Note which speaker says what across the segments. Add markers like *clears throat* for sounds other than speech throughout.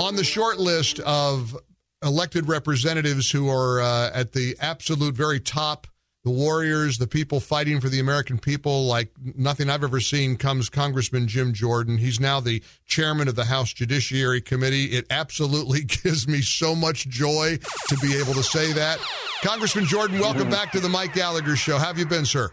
Speaker 1: On the short list of elected representatives who are uh, at the absolute very top, the warriors, the people fighting for the American people, like nothing I've ever seen, comes Congressman Jim Jordan. He's now the chairman of the House Judiciary Committee. It absolutely *laughs* gives me so much joy to be able to say that. Congressman Jordan, welcome back to the Mike Gallagher Show. How have you been, sir?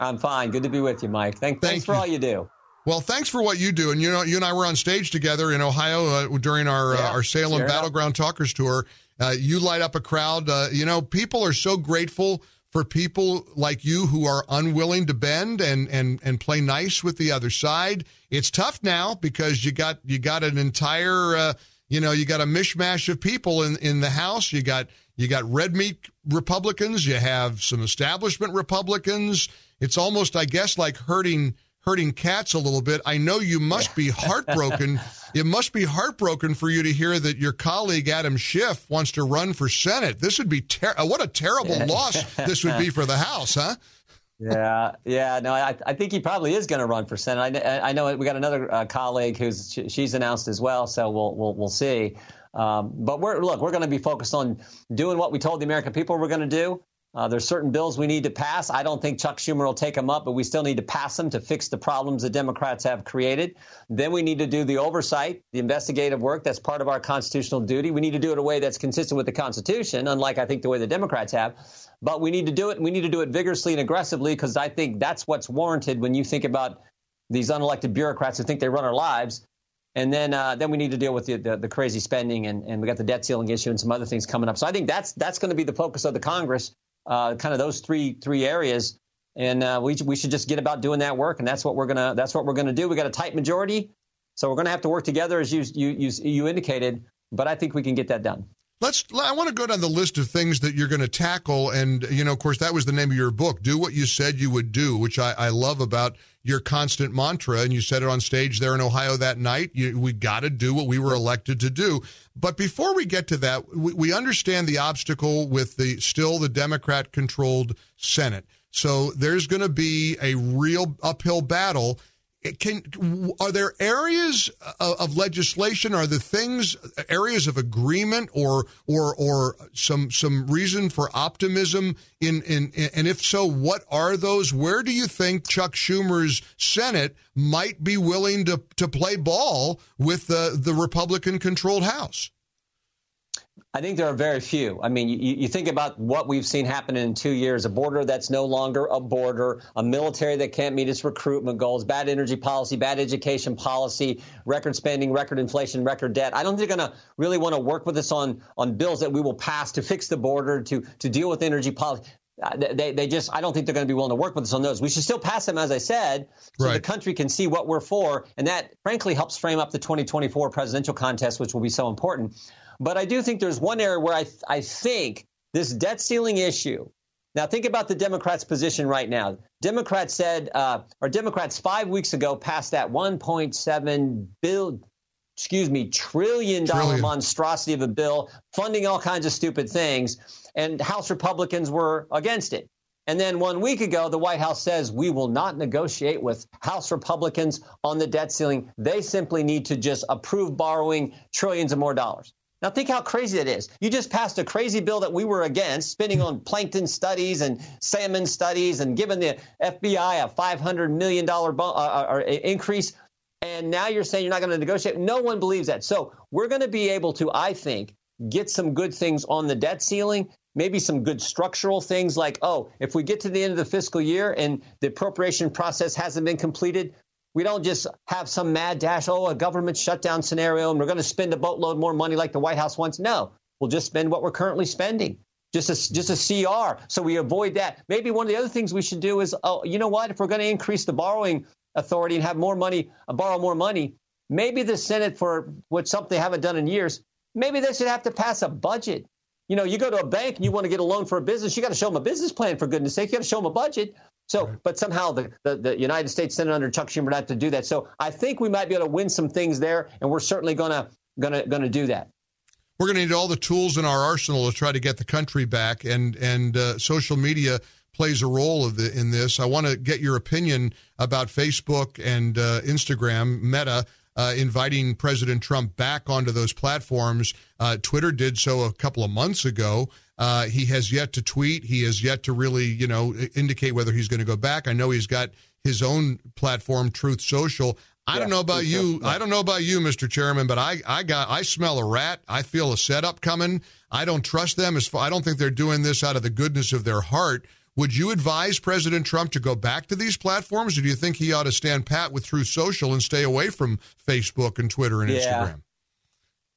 Speaker 2: I'm fine. Good to be with you, Mike. Thank,
Speaker 1: Thank
Speaker 2: thanks for
Speaker 1: you.
Speaker 2: all you do.
Speaker 1: Well, thanks for what you do. And you know, you and I were on stage together in Ohio uh, during our
Speaker 2: Yeah,
Speaker 1: uh, our Salem
Speaker 2: sure.
Speaker 1: Battleground Talkers tour. Uh, you light up a crowd. Uh, you know, people are so grateful for people like you who are unwilling to bend and and and play nice with the other side. It's tough now because you got you got an entire uh, you know you got a mishmash of people in in the House. You got you got red meat Republicans. You have some establishment Republicans. It's almost, I guess, like hurting hurting cats a little bit. I know you must be *laughs* heartbroken. it must be heartbroken for you to hear that your colleague Adam Schiff wants to run for Senate. This would be ter- what a terrible loss this would be for the House, huh?
Speaker 2: Yeah, yeah. No, I, I think he probably is going to run for senate. I, I know we got another uh, colleague who's she- she's announced as well, so we'll we'll we'll see. Um, but we're look, we're going to be focused on doing what we told the American people we're going to do. Uh, there's certain bills we need to pass. I don't think Chuck Schumer will take them up, but we still need to pass them to fix the problems the Democrats have created. Then we need to do the oversight, the investigative work. That's part of our constitutional duty. We need to do it in a way that's consistent with the Constitution, unlike I think the way the Democrats have. But we need to do it. and We need to do it vigorously and aggressively because I think that's what's warranted when you think about these unelected bureaucrats who think they run our lives. And then, uh, then we need to deal with the, the, the crazy spending, and, and we got the debt ceiling issue and some other things coming up. So I think that's that's going to be the focus of the Congress, uh, kind of those three three areas. And uh, we we should just get about doing that work, and that's what we're gonna that's what we're gonna do. We got a tight majority, so we're gonna have to work together, as you you you, you indicated. But I think we can get that done.
Speaker 1: Let's. I want to go down the list of things that you're going to tackle, and you know, of course, that was the name of your book. Do what you said you would do, which I, I love about your constant mantra. And you said it on stage there in Ohio that night. You, we got to do what we were elected to do. But before we get to that, we, we understand the obstacle with the still the Democrat-controlled Senate. So there's going to be a real uphill battle. Can are there areas of, of legislation? Are the things areas of agreement or or or some some reason for optimism in, in and if so, what are those? Where do you think Chuck Schumer's Senate might be willing to to play ball with the the Republican controlled House?
Speaker 2: I think there are very few. I mean, you, you think about what we've seen happen in two years a border that's no longer a border, a military that can't meet its recruitment goals, bad energy policy, bad education policy, record spending, record inflation, record debt. I don't think they're going to really want to work with us on, on bills that we will pass to fix the border, to, to deal with energy policy. Uh, they, they just, I don't think they're going to be willing to work with us on those. We should still pass them, as I said, so
Speaker 1: Right.
Speaker 2: the country can see what we're for. And that, frankly, helps frame up the 2024 presidential contest, which will be so important. But I do think there's one area where I, I think this debt ceiling issue. Now, think about the Democrats' position right now. Democrats said, uh, or Democrats five weeks ago passed that 1.7 bill, excuse me, trillion dollar
Speaker 1: Trillion.
Speaker 2: monstrosity of a bill, funding all kinds of stupid things, and House Republicans were against it. And then one week ago, the White House says we will not negotiate with House Republicans on the debt ceiling. They simply need to just approve borrowing trillions of more dollars. Now, think how crazy that is. You just passed a crazy bill that we were against, spending on plankton studies and salmon studies and giving the FBI a $500 million bo- uh, uh, uh, increase. And now you're saying you're not going to negotiate. No one believes that. So we're going to be able to, I think, get some good things on the debt ceiling, maybe some good structural things like, oh, if we get to the end of the fiscal year and the appropriation process hasn't been completed, we don't just have some mad dash, oh, a government shutdown scenario, and we're going to spend a boatload more money like the White House wants. No, we'll just spend what we're currently spending. just a, just a CR. So we avoid that. Maybe one of the other things we should do is, oh, you know what? If we're going to increase the borrowing authority and have more money, uh, borrow more money, maybe the Senate, for what something they haven't done in years, maybe they should have to pass a budget. You know, you go to a bank and you want to get a loan for a business, you got to show them a business plan, for goodness sake. You got to show them a budget. So, right. but somehow the, the, the, United States Senate under Chuck Schumer not to do that. So I think we might be able to win some things there, and we're certainly going to going to going to do that
Speaker 1: we're going to need all the tools in our arsenal to try to get the country back, and and uh, social media plays a role of the, in this. I want to get your opinion about Facebook and uh, Instagram, Meta. Uh, inviting President Trump back onto those platforms. Uh, Twitter did so a couple of months ago. Uh, he has yet to tweet. He has yet to really, you know, indicate whether he's going to go back. I know he's got his own platform, Truth Social. I yeah, don't know about you. I don't know about you, Mr. Chairman, but I, I got I smell a rat. I feel a setup coming. I don't trust them as far, I don't think they're doing this out of the goodness of their heart. Would you advise President Trump to go back to these platforms, or do you think he ought to stand pat with Truth Social and stay away from Facebook and Twitter and yeah. Instagram?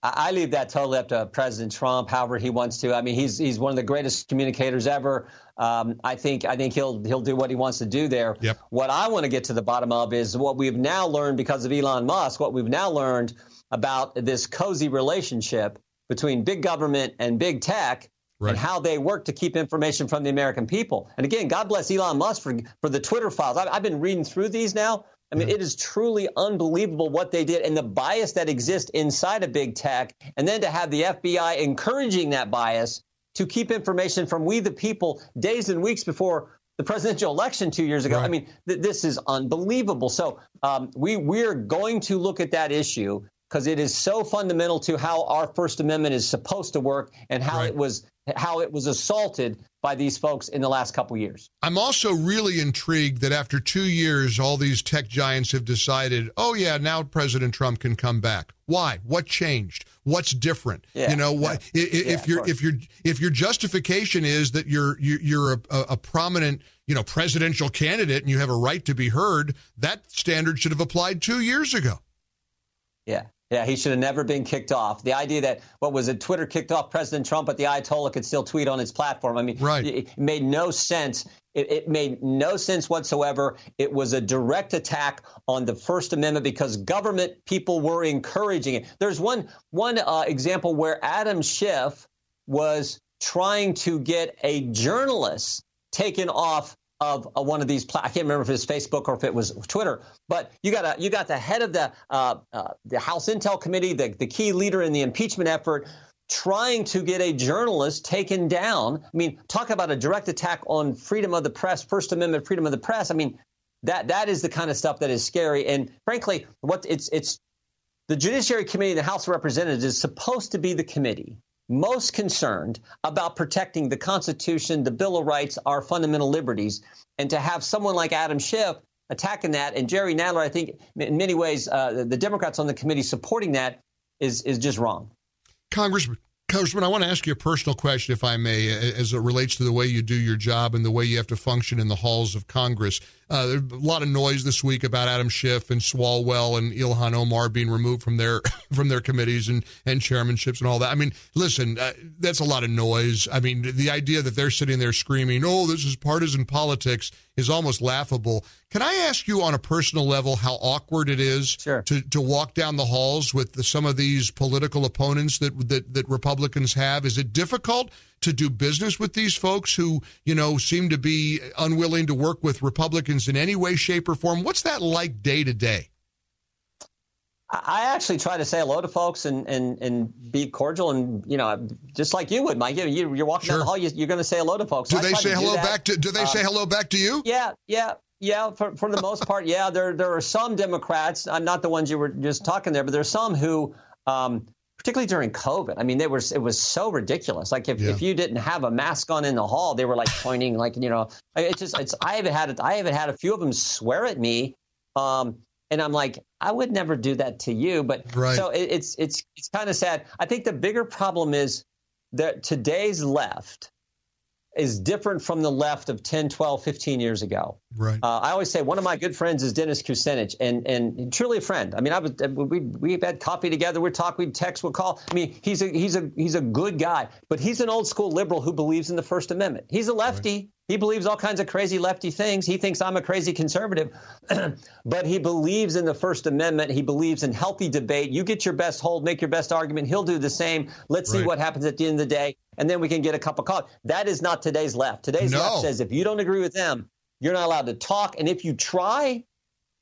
Speaker 2: I leave that totally up to President Trump, however he wants to. I mean, he's he's one of the greatest communicators ever. Um, I think I think he'll he'll do what he wants to do there.
Speaker 1: Yep.
Speaker 2: What I want to get to the bottom of is what we've now learned because of Elon Musk. What we've now learned about this cozy relationship between big government and big tech. Right. And how they work to keep information from the American people. And again, God bless Elon Musk for, for the Twitter files. I've, I've been reading through these now. I mean, it is truly unbelievable what they did and the bias that exists inside of big tech. And then to have the FBI encouraging that bias to keep information from we the people days and weeks before the presidential election two years ago. Right. I mean, th- this is unbelievable. So um, we we're going to look at that issue because it is so fundamental to how our First Amendment is supposed to work and how right. it was how it was assaulted by these folks in the last couple years.
Speaker 1: I'm also really intrigued that after two years, all these tech giants have decided, oh yeah, now President Trump can come back. Why? What changed? What's different?
Speaker 2: Yeah,
Speaker 1: you know what?
Speaker 2: Yeah,
Speaker 1: if yeah, your if your if your justification is that you're you're a, a prominent you know presidential candidate and you have a right to be heard, that standard should have applied two years ago.
Speaker 2: Yeah, yeah, he should have never been kicked off. The idea that what was it, Twitter kicked off President Trump, but the Ayatollah could still tweet on its platform. I mean,
Speaker 1: right.
Speaker 2: it, made no sense. It, it, made no sense whatsoever. It was a direct attack on the First Amendment because government people were encouraging it. There's one one uh, example where Adam Schiff was trying to get a journalist taken off of uh, one of these. Pla- I can't remember if it was Facebook or if it was Twitter. But you got a, you got the head of the uh, uh, the House Intel Committee, the, the key leader in the impeachment effort, trying to get a journalist taken down. I mean, talk about a direct attack on freedom of the press, First Amendment freedom of the press. I mean, that that is the kind of stuff that is scary. And frankly, what it's it's the Judiciary Committee, the House of Representatives, is supposed to be the committee most concerned about protecting the Constitution, the Bill of Rights, our fundamental liberties, and to have someone like Adam Schiff attacking that, and Jerry Nadler, I think, in many ways, uh, the Democrats on the committee supporting that is is just wrong.
Speaker 1: Congressman, Congressman, I want to ask you a personal question, if I may, as it relates to the way you do your job and the way you have to function in the halls of Congress. Uh, there's a lot of noise this week about Adam Schiff and Swalwell and Ilhan Omar being removed from their *laughs* from their committees and, and chairmanships and all that. I mean, listen, uh, that's a lot of noise. I mean, the idea that they're sitting there screaming, "Oh, this is partisan politics," is almost laughable. Can I ask you on a personal level how awkward it is
Speaker 2: sure.
Speaker 1: to, to walk down the halls with the, some of these political opponents that, that that Republicans have? Is it difficult to do business with these folks who, you know, seem to be unwilling to work with Republicans in any way, shape, or form? What's that like day to day?
Speaker 2: I actually try to say hello to folks and, and, and be cordial and you know just like you would, Mike. You, you're walking sure. down the hall, you, are going to say hello to folks.
Speaker 1: Do they say hello back to? Do they uh, say hello back to you?
Speaker 2: Yeah, yeah, yeah. For, for the most part, yeah. There there are some Democrats. I'm not the ones you were just talking there, but there's some who um, particularly during COVID. I mean, they were it was so ridiculous. Like if, yeah. if you didn't have a mask on in the hall, they were like pointing, like you know, it's just it's. I haven't had I haven't had a few of them swear at me, um, and I'm like, I would never do that to you. But
Speaker 1: right.
Speaker 2: so it, it's it's it's kind of sad. I think the bigger problem is that today's left is different from the left of 10, 12, 15 years ago.
Speaker 1: Right. Uh,
Speaker 2: I always say one of my good friends is Dennis Kucinich, and and truly a friend. I mean, I was we we've had coffee together, we talk, we text, we call. I mean, he's a he's a he's a good guy, but he's an old school liberal who believes in the First Amendment. He's a lefty. Right. He believes all kinds of crazy lefty things. He thinks I'm a crazy conservative, *clears throat* but he believes in the First Amendment. He believes in healthy debate. You get your best hold, make your best argument. He'll do the same. Let's right. see what happens at the end of the day, and then we can get a cup of coffee. That is not today's left. Today's no. left says if you don't agree with them, you're not allowed to talk. And if you try,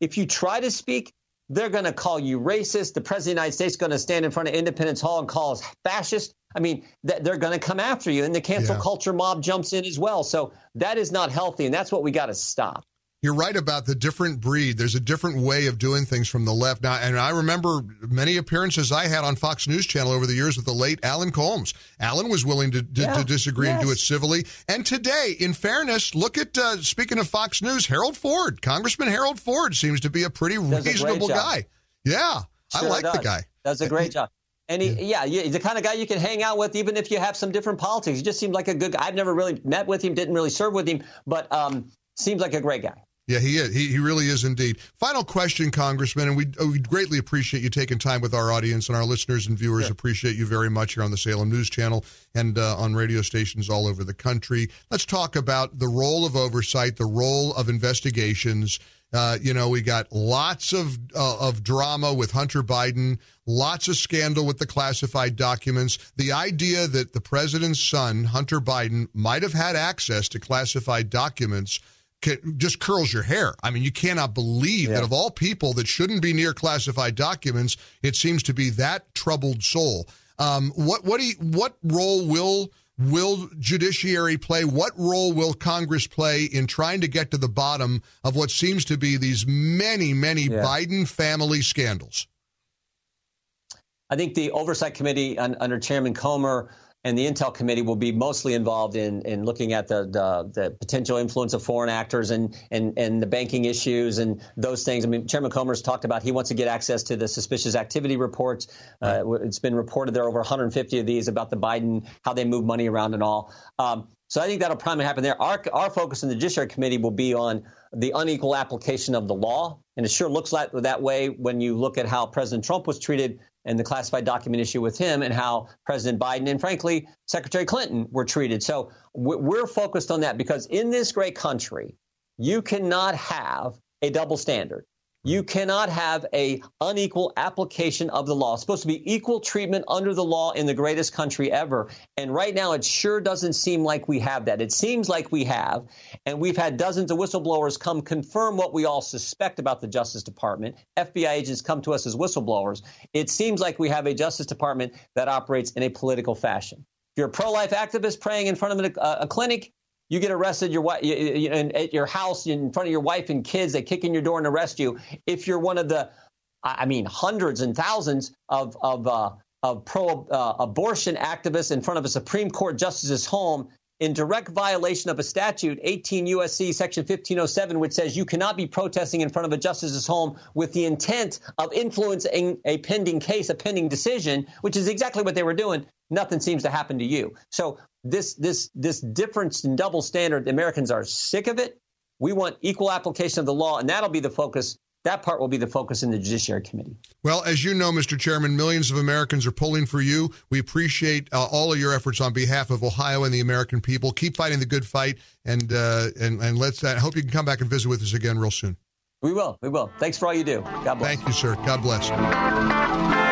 Speaker 2: if you try to speak, they're going to call you racist. The president of the United States is going to stand in front of Independence Hall and call us fascist. I mean, they're going to come after you, and the cancel yeah. culture mob jumps in as well. So that is not healthy, and that's what we got to stop.
Speaker 1: You're right about the different breed. There's a different way of doing things from the left. Now, and I remember many appearances I had on Fox News Channel over the years with the late Alan Colmes. Alan was willing to, to, yeah. to disagree yes. and do it civilly. And today, in fairness, look at, uh, speaking of Fox News, Harold Ford. Congressman Harold Ford seems to be a pretty does reasonable a guy. Yeah, sure I like
Speaker 2: does.
Speaker 1: the guy.
Speaker 2: Does a great job. And he, yeah. yeah, he's the kind of guy you can hang out with, even if you have some different politics. He just seemed like a good guy. I've never really met with him, didn't really serve with him, but um, seems like a great guy.
Speaker 1: Yeah, he is. He, he really is indeed. Final question, Congressman, and we we greatly appreciate you taking time with our audience and our listeners and viewers. Sure. Appreciate you very much here on the Salem News Channel and uh, on radio stations all over the country. Let's talk about the role of oversight, the role of investigations. Uh, you know, we got lots of uh, of drama with Hunter Biden, lots of scandal with the classified documents. The idea that the president's son, Hunter Biden, might have had access to classified documents just curls your hair. I mean, you cannot believe yeah. that of all people that shouldn't be near classified documents, it seems to be that troubled soul. Um, what what do you, what role will will judiciary play? What role will Congress play in trying to get to the bottom of what seems to be these many many yeah. Biden family scandals?
Speaker 2: I think the oversight committee under Chairman Comer and the Intel Committee will be mostly involved in, in looking at the, the, the, potential influence of foreign actors and, and, and the banking issues and those things. I mean, Chairman Comer's talked about he wants to get access to the suspicious activity reports. Uh, it's been reported there are over 150 of these about the Biden, how they move money around and all. Um, so I think that'll probably happen there. Our, our focus in the Judiciary Committee will be on the unequal application of the law. And it sure looks like that way when you look at how President Trump was treated and the classified document issue with him and how President Biden and frankly Secretary Clinton were treated. So we're focused on that because in this great country, you cannot have a double standard. You cannot have a unequal application of the law. It's supposed to be equal treatment under the law in the greatest country ever. And right now, it sure doesn't seem like we have that. It seems like we have. And we've had dozens of whistleblowers come confirm what we all suspect about the Justice Department. FBI agents come to us as whistleblowers. It seems like we have a Justice Department that operates in a political fashion. If you're a pro life activist praying in front of a, uh, a clinic, you get arrested your at your house in front of your wife and kids. They kick in your door and arrest you. If you're one of the, I mean, hundreds and thousands of of, uh, of pro uh, abortion activists in front of a Supreme Court justice's home in direct violation of a statute, 18 USC section 1507, which says you cannot be protesting in front of a justice's home with the intent of influencing a pending case, a pending decision, which is exactly what they were doing. Nothing seems to happen to you. So this this this difference in double standard, Americans are sick of it. We want equal application of the law, and that'll be the focus. That part will be the focus in the Judiciary Committee.
Speaker 1: Well, as you know, Mr. Chairman, millions of Americans are pulling for you. We appreciate uh, all of your efforts on behalf of Ohio and the American people. Keep fighting the good fight, and uh, and and let's. I uh, hope you can come back and visit with us again real soon.
Speaker 2: We will. We will. Thanks for all you do. God bless.
Speaker 1: Thank you, sir. God bless.